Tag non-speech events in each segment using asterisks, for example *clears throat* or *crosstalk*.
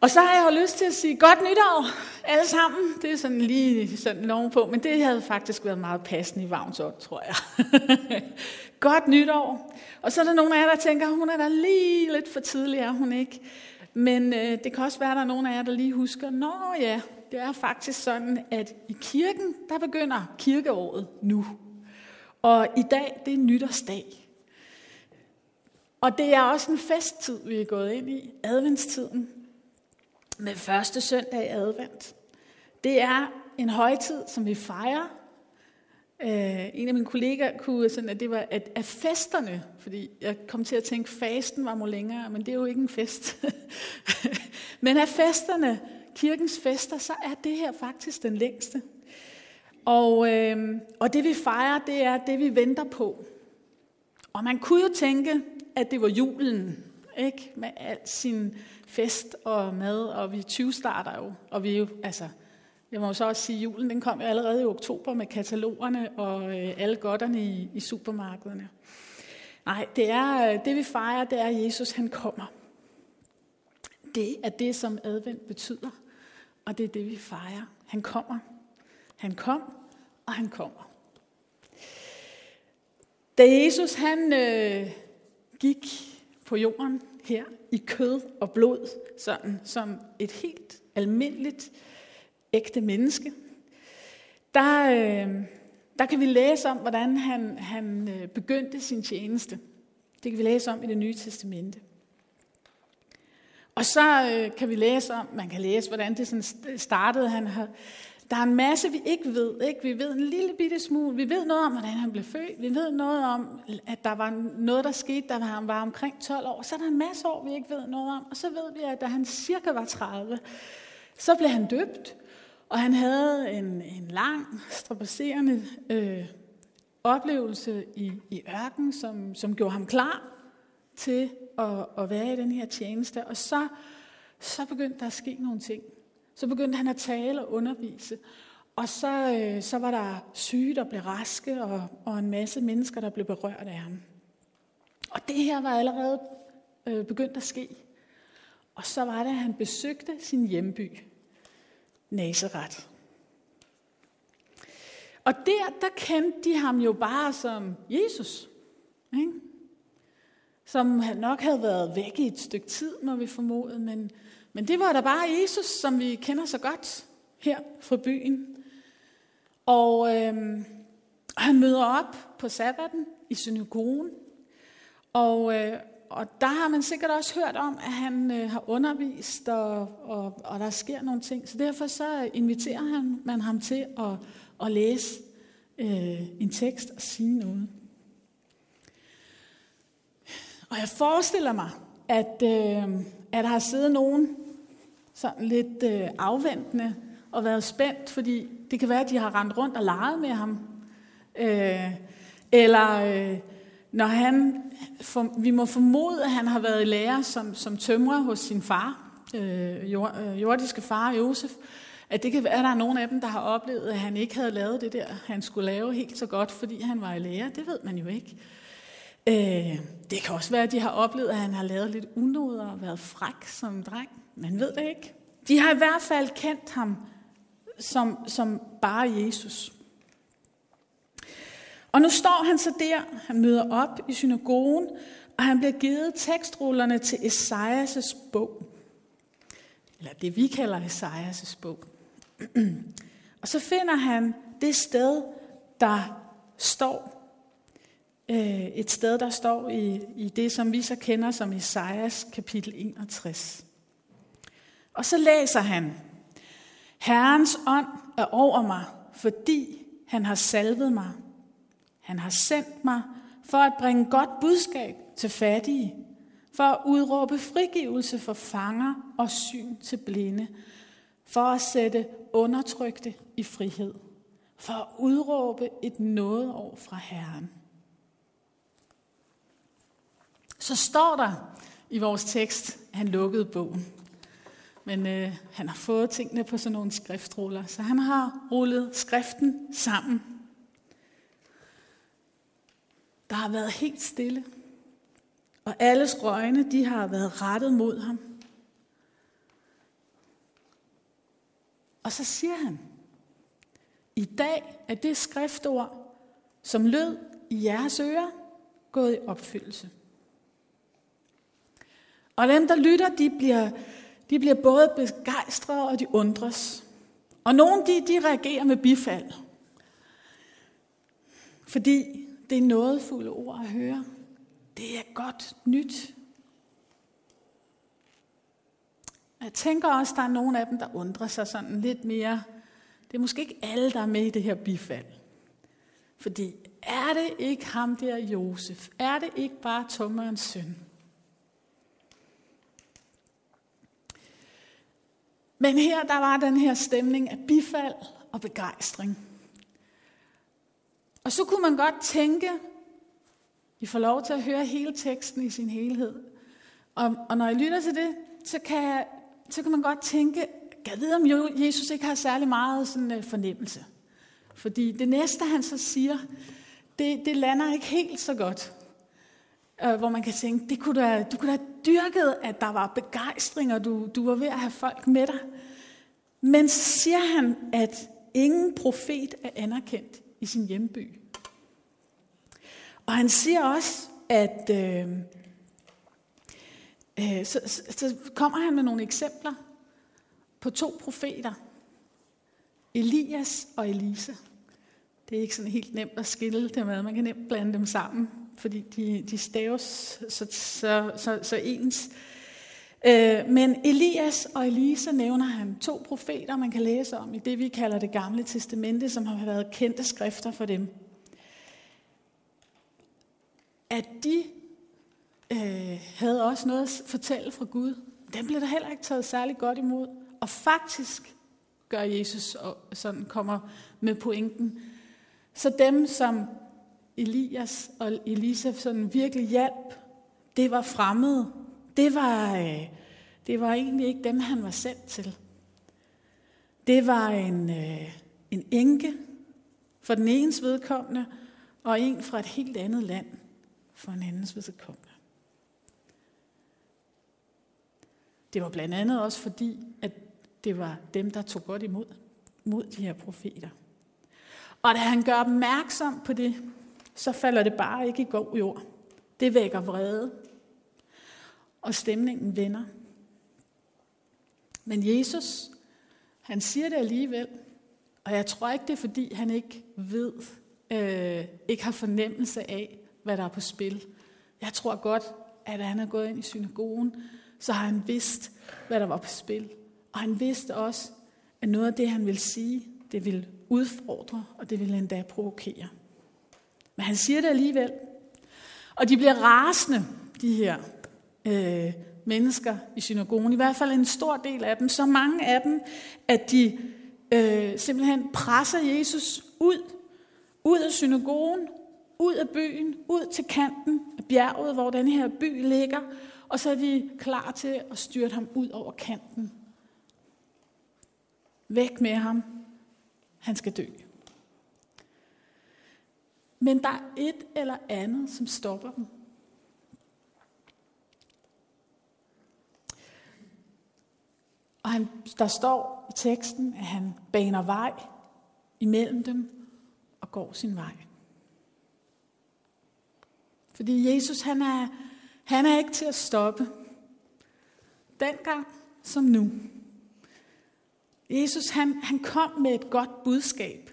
Og så har jeg jo lyst til at sige godt nytår alle sammen. Det er sådan lige sådan loven på, men det havde faktisk været meget passende i Vagns ånd, tror jeg. *laughs* godt nytår. Og så er der nogle af jer, der tænker, hun er da lige lidt for tidlig, er hun ikke? Men øh, det kan også være, at der er nogle af jer, der lige husker, nå ja, det er faktisk sådan, at i kirken, der begynder kirkeåret nu. Og i dag, det er nytårsdag. Og det er også en festtid, vi er gået ind i, adventstiden, med første søndag i advent. Det er en højtid, som vi fejrer. Uh, en af mine kollegaer kunne sådan, at det var at, at festerne, fordi jeg kom til at tænke, at fasten var må længere, men det er jo ikke en fest. *laughs* men af festerne, kirkens fester, så er det her faktisk den længste. Og, øh, og det vi fejrer, det er det vi venter på. Og man kunne jo tænke, at det var julen, ikke? Med al sin fest og mad, og vi 20 starter jo. Og vi jo, altså, jeg må jo så også sige, at julen den kom jo allerede i oktober med katalogerne og øh, alle godterne i, i supermarkederne. Nej, det er øh, det vi fejrer, det er, at Jesus han kommer. Det er det, som advent betyder, og det er det, vi fejrer. Han kommer. Han kom, og han kommer. Da Jesus han øh, gik på jorden her i kød og blod, sådan som et helt almindeligt ægte menneske, der, øh, der kan vi læse om, hvordan han, han øh, begyndte sin tjeneste. Det kan vi læse om i det nye testamente. Og så øh, kan vi læse om, man kan læse, hvordan det sådan startede. Han har, der er en masse, vi ikke ved. Ikke? Vi ved en lille bitte smule. Vi ved noget om, hvordan han blev født. Vi ved noget om, at der var noget, der skete, da han var omkring 12 år. Så er der en masse år, vi ikke ved noget om. Og så ved vi, at da han cirka var 30, så blev han døbt. Og han havde en, en lang, strapasserende øh, oplevelse i, i ørken, som, som gjorde ham klar til at, at være i den her tjeneste. Og så, så begyndte der at ske nogle ting. Så begyndte han at tale og undervise. Og så, øh, så var der syge, der blev raske, og, og en masse mennesker, der blev berørt af ham. Og det her var allerede øh, begyndt at ske. Og så var det, at han besøgte sin hjemby, Nazareth. Og der, der kendte de ham jo bare som Jesus. Ikke? Som nok havde været væk i et stykke tid, må vi formode, men, men det var da bare Jesus, som vi kender så godt her fra byen. Og øh, han møder op på sabbaten i synagogen. Og, øh, og der har man sikkert også hørt om, at han øh, har undervist, og, og, og der sker nogle ting. Så derfor så inviterer han, man ham til at, at læse øh, en tekst og sige noget. Og jeg forestiller mig, at, øh, at der har siddet nogen sådan lidt øh, afventende og været spændt, fordi det kan være, at de har rendt rundt og leget med ham. Øh, eller øh, når han, for, vi må formode, at han har været lærer som, som tømrer hos sin far, øh, jord, øh, jordiske far Josef, at det kan være, at der er nogen af dem, der har oplevet, at han ikke havde lavet det der, han skulle lave helt så godt, fordi han var i lærer. Det ved man jo ikke. Øh, Øh, det kan også være, at de har oplevet, at han har lavet lidt unoder og været fræk som dreng. Man ved det ikke. De har i hvert fald kendt ham som, som bare Jesus. Og nu står han så der, han møder op i synagogen, og han bliver givet tekstrullerne til Esajas' bog. Eller det vi kalder Esajas' bog. *clears throat* og så finder han det sted, der står Øh, et sted, der står i, i det, som vi så kender som Esajas kapitel 61. Og så læser han, Herrens ånd er over mig, fordi han har salvet mig. Han har sendt mig for at bringe godt budskab til fattige, for at udråbe frigivelse for fanger og syn til blinde, for at sætte undertrykte i frihed, for at udråbe et nådeår fra Herren. Så står der i vores tekst, at han lukkede bogen. Men øh, han har fået tingene på sådan nogle skriftruller, så han har rullet skriften sammen. Der har været helt stille, og alle øjne de har været rettet mod ham. Og så siger han, i dag er det skriftord, som lød i jeres ører, gået i opfyldelse. Og dem, der lytter, de bliver, de bliver både begejstrede og de undres. Og nogle de, de reagerer med bifald. Fordi det er noget fulde ord at høre. Det er godt nyt. Jeg tænker også, at der er nogle af dem, der undrer sig sådan lidt mere. Det er måske ikke alle, der er med i det her bifald. Fordi er det ikke ham der, Josef? Er det ikke bare tommerens søn? Men her, der var den her stemning af bifald og begejstring. Og så kunne man godt tænke, I får lov til at høre hele teksten i sin helhed. Og, og når jeg lytter til det, så kan, så kan man godt tænke, jeg vide, om Jesus ikke har særlig meget sådan, uh, fornemmelse. Fordi det næste, han så siger, det, det lander ikke helt så godt øh, hvor man kan tænke, det kunne da, du kunne da have dyrket, at der var begejstring, og du, du var ved at have folk med dig. Men så siger han, at ingen profet er anerkendt i sin hjemby. Og han siger også, at øh, øh, så, så, så kommer han med nogle eksempler på to profeter. Elias og Elisa. Det er ikke sådan helt nemt at skille dem ad. Man kan nemt blande dem sammen, fordi de, de staves så, så, så, så ens. Øh, men Elias og Elisa nævner han to profeter, man kan læse om i det, vi kalder det gamle testamente, som har været kendte skrifter for dem. At de øh, havde også noget at fortælle fra Gud. Den blev der heller ikke taget særlig godt imod. Og faktisk gør Jesus og sådan kommer med pointen. Så dem, som Elias og Elisa sådan virkelig hjalp, det var fremmede det var, øh, det var egentlig ikke dem, han var sendt til. Det var en, øh, en enke for den enes vedkommende, og en fra et helt andet land for en andens vedkommende. Det var blandt andet også fordi, at det var dem, der tog godt imod mod de her profeter. Og da han gør opmærksom på det, så falder det bare ikke i god jord. Det vækker vrede og stemningen vender. Men Jesus, han siger det alligevel, og jeg tror ikke, det er fordi, han ikke ved, øh, ikke har fornemmelse af, hvad der er på spil. Jeg tror godt, at han er gået ind i synagogen, så har han vidst, hvad der var på spil. Og han vidste også, at noget af det, han vil sige, det vil udfordre, og det vil endda provokere. Men han siger det alligevel. Og de bliver rasende, de her øh, mennesker i synagogen. I hvert fald en stor del af dem. Så mange af dem, at de øh, simpelthen presser Jesus ud. Ud af synagogen, ud af byen, ud til kanten af bjerget, hvor den her by ligger. Og så er de klar til at styrte ham ud over kanten. Væk med ham. Han skal dø. Men der er et eller andet, som stopper dem. Og han, der står i teksten, at han baner vej imellem dem og går sin vej. Fordi Jesus, han er, han er ikke til at stoppe. Dengang som nu. Jesus, han, han kom med et godt budskab.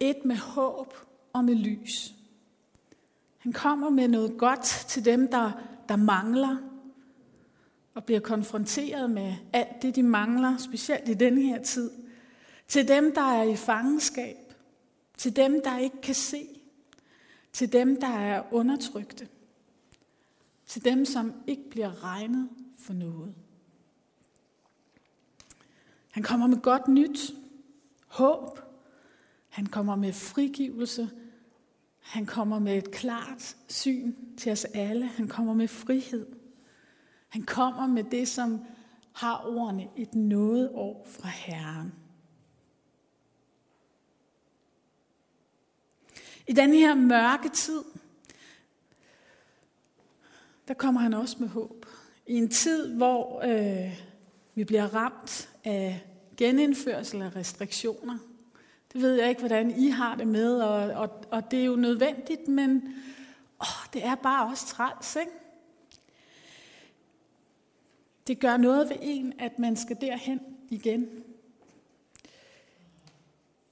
Et med håb og med lys. Han kommer med noget godt til dem, der, der mangler, og bliver konfronteret med alt det, de mangler, specielt i denne her tid. Til dem, der er i fangenskab. Til dem, der ikke kan se. Til dem, der er undertrykte. Til dem, som ikke bliver regnet for noget. Han kommer med godt nyt, håb. Han kommer med frigivelse. Han kommer med et klart syn til os alle. Han kommer med frihed. Han kommer med det, som har ordene et noget år fra Herren. I den her mørke tid, der kommer han også med håb. I en tid, hvor øh, vi bliver ramt af genindførsel af restriktioner. Det ved jeg ikke, hvordan I har det med, og, og, og det er jo nødvendigt, men åh, det er bare også træls, ikke? Det gør noget ved en, at man skal derhen igen.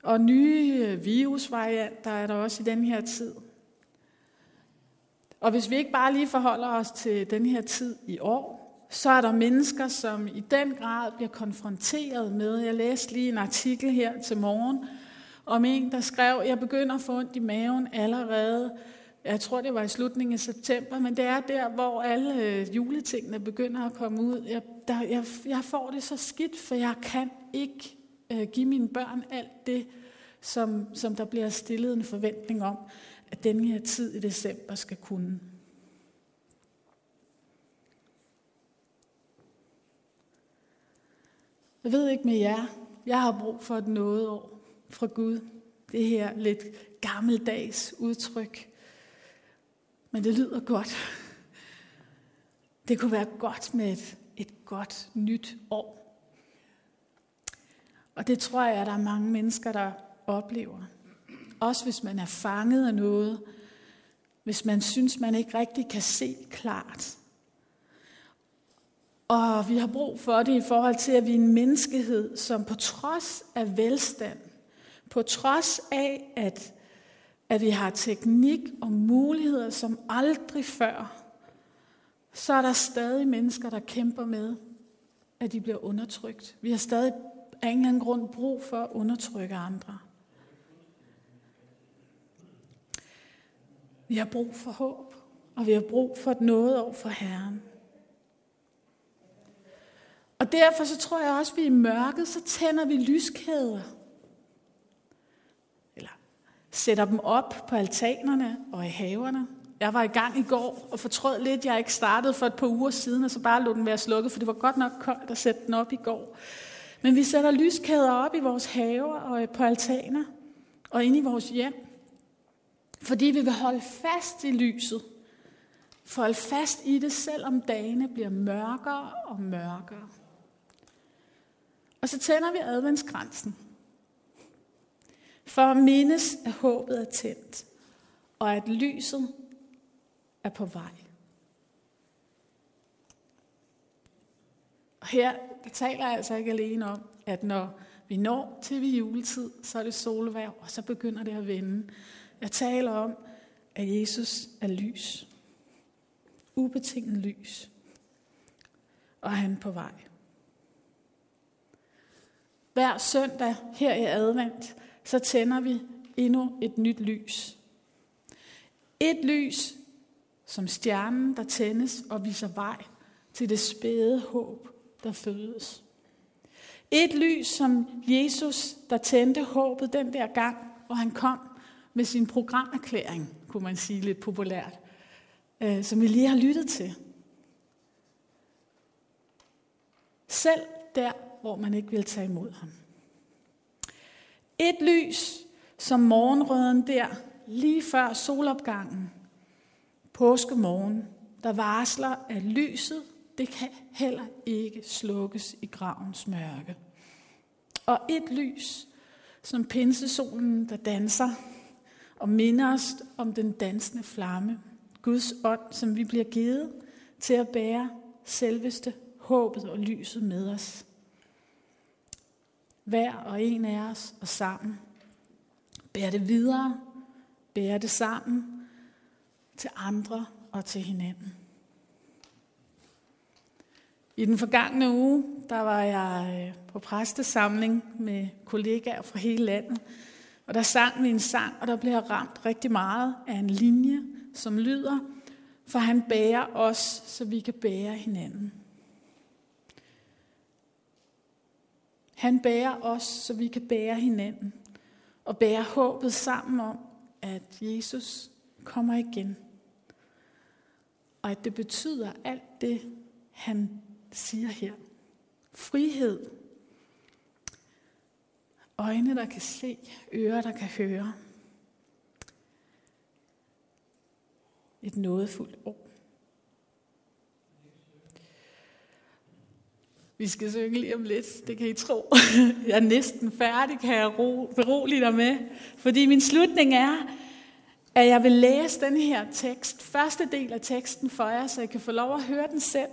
Og nye virusvarianter er der også i den her tid. Og hvis vi ikke bare lige forholder os til den her tid i år, så er der mennesker, som i den grad bliver konfronteret med. Jeg læste lige en artikel her til morgen om en, der skrev, jeg begynder at få ondt i maven allerede. Jeg tror, det var i slutningen af september, men det er der, hvor alle øh, juletingene begynder at komme ud. Jeg, der, jeg, jeg får det så skidt, for jeg kan ikke øh, give mine børn alt det, som, som der bliver stillet en forventning om, at den her tid i december skal kunne. Jeg ved ikke med jer, jeg har brug for et år fra Gud. Det her lidt gammeldags udtryk. Men det lyder godt. Det kunne være godt med et, et godt nyt år. Og det tror jeg, at der er mange mennesker, der oplever. Også hvis man er fanget af noget. Hvis man synes, man ikke rigtig kan se klart. Og vi har brug for det i forhold til, at vi er en menneskehed, som på trods af velstand, på trods af, at, at vi har teknik og muligheder som aldrig før, så er der stadig mennesker, der kæmper med, at de bliver undertrykt. Vi har stadig af en eller anden grund brug for at undertrykke andre. Vi har brug for håb, og vi har brug for noget over for Herren. Og derfor så tror jeg også, at vi i mørket, så tænder vi lyskæder. Sætter dem op på altanerne og i haverne. Jeg var i gang i går og fortrød lidt, jeg ikke startede for et par uger siden, og så bare lå den være slukket, for det var godt nok koldt at sætte den op i går. Men vi sætter lyskæder op i vores haver og øh, på altaner og ind i vores hjem. Fordi vi vil holde fast i lyset. For holde fast i det, selvom dagene bliver mørkere og mørkere. Og så tænder vi adventskransen. For at mindes, at håbet er tændt, og at lyset er på vej. Og her der taler jeg altså ikke alene om, at når vi når til vi juletid, så er det solvær, og så begynder det at vende. Jeg taler om, at Jesus er lys. Ubetinget lys. Og han er på vej. Hver søndag her i advent, så tænder vi endnu et nyt lys. Et lys som stjernen, der tændes og viser vej til det spæde håb, der fødes. Et lys som Jesus, der tændte håbet den der gang, hvor han kom med sin programerklæring, kunne man sige lidt populært, øh, som vi lige har lyttet til. Selv der, hvor man ikke vil tage imod ham. Et lys som morgenrøden der, lige før solopgangen, påskemorgen, der varsler, at lyset, det kan heller ikke slukkes i gravens mørke. Og et lys, som pinsesolen, der danser og minder os om den dansende flamme, Guds ånd, som vi bliver givet til at bære selveste håbet og lyset med os. Hver og en af os og sammen. Bær det videre, bær det sammen til andre og til hinanden. I den forgangne uge, der var jeg øh, på præstesamling med kollegaer fra hele landet, og der sang vi en sang, og der blev jeg ramt rigtig meget af en linje, som lyder, for han bærer os, så vi kan bære hinanden. Han bærer os, så vi kan bære hinanden og bære håbet sammen om, at Jesus kommer igen. Og at det betyder alt det, han siger her. Frihed. Øjne, der kan se. Ører, der kan høre. Et nådefuldt år. Vi skal synge lige om lidt, det kan I tro. *laughs* Jeg er næsten færdig, kan jeg berolige dig med. Fordi min slutning er, at jeg vil læse den her tekst, første del af teksten for jer, så I kan få lov at høre den selv.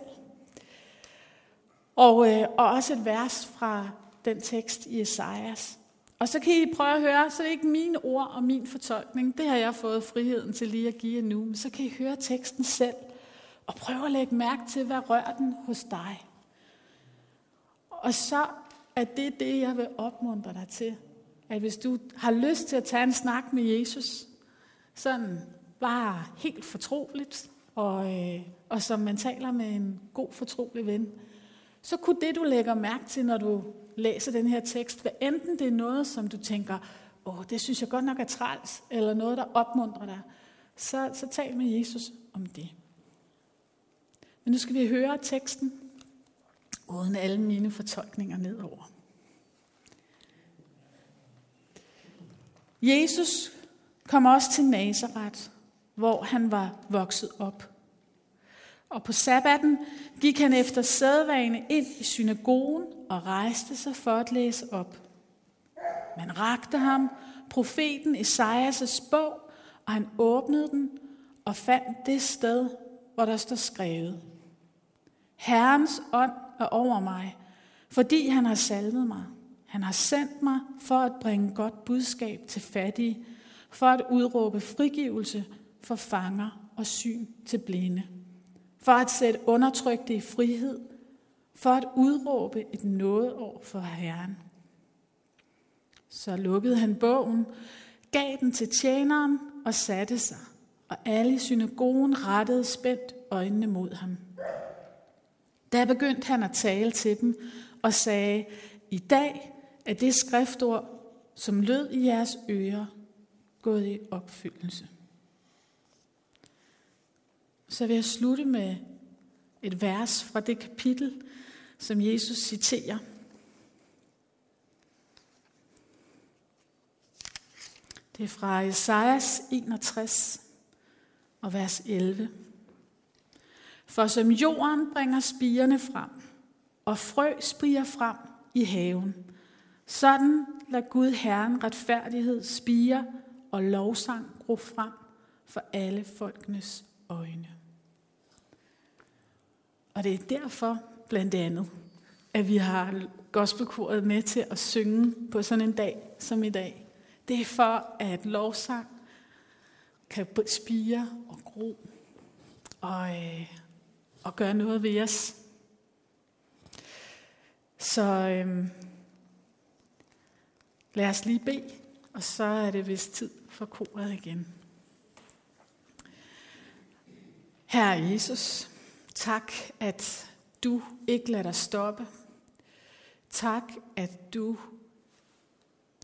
Og, øh, og også et vers fra den tekst i Esajas. Og så kan I prøve at høre, så det er ikke mine ord og min fortolkning. Det har jeg fået friheden til lige at give jer nu. Men så kan I høre teksten selv og prøve at lægge mærke til, hvad rører den hos dig. Og så er det det, jeg vil opmuntre dig til. At hvis du har lyst til at tage en snak med Jesus, sådan bare helt fortroligt, og, øh, og som man taler med en god fortrolig ven, så kunne det, du lægger mærke til, når du læser den her tekst, hvad enten det er noget, som du tænker, åh, det synes jeg godt nok er træls, eller noget, der opmuntrer dig, så, så tal med Jesus om det. Men nu skal vi høre teksten, uden alle mine fortolkninger nedover. Jesus kom også til Nazareth, hvor han var vokset op. Og på sabbaten gik han efter sædvane ind i synagogen og rejste sig for at læse op. Man rakte ham profeten Esajas' bog, og han åbnede den og fandt det sted, hvor der står skrevet. Herrens ånd er over mig, fordi han har salvet mig. Han har sendt mig for at bringe godt budskab til fattige, for at udråbe frigivelse for fanger og syn til blinde, for at sætte undertrykte i frihed, for at udråbe et nådeår for Herren. Så lukkede han bogen, gav den til tjeneren og satte sig, og alle i synagogen rettede spændt øjnene mod ham. Der begyndte han at tale til dem og sagde, i dag er det skriftord, som lød i jeres ører, gået i opfyldelse. Så vil jeg slutte med et vers fra det kapitel, som Jesus citerer. Det er fra Esajas 61 og vers 11. For som jorden bringer spirene frem, og frø spriger frem i haven, sådan lader Gud Herren retfærdighed spire og lovsang gro frem for alle folkenes øjne. Og det er derfor blandt andet, at vi har gospelkoret med til at synge på sådan en dag som i dag. Det er for, at lovsang kan spire og gro og, øh, og gøre noget ved os. Så øhm, lad os lige bede, og så er det vist tid for koret igen. Herre Jesus, tak, at du ikke lader dig stoppe. Tak, at du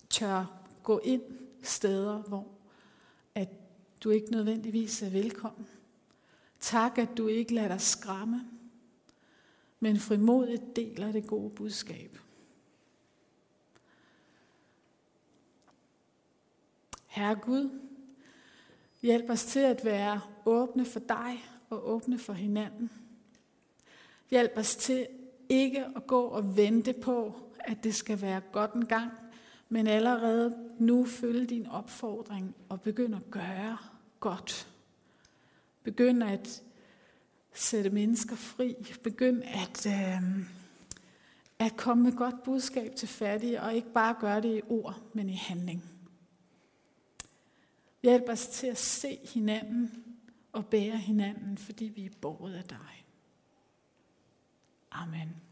tør gå ind steder, hvor at du ikke nødvendigvis er velkommen. Tak, at du ikke lader dig skræmme, men frimodigt deler det gode budskab. Herre Gud, hjælp os til at være åbne for dig og åbne for hinanden. Hjælp os til ikke at gå og vente på, at det skal være godt en gang, men allerede nu følge din opfordring og begynde at gøre godt. Begynd at sætte mennesker fri. Begynd at, øh, at komme med godt budskab til fattige, og ikke bare gøre det i ord, men i handling. Hjælp os til at se hinanden og bære hinanden, fordi vi er borget af dig. Amen.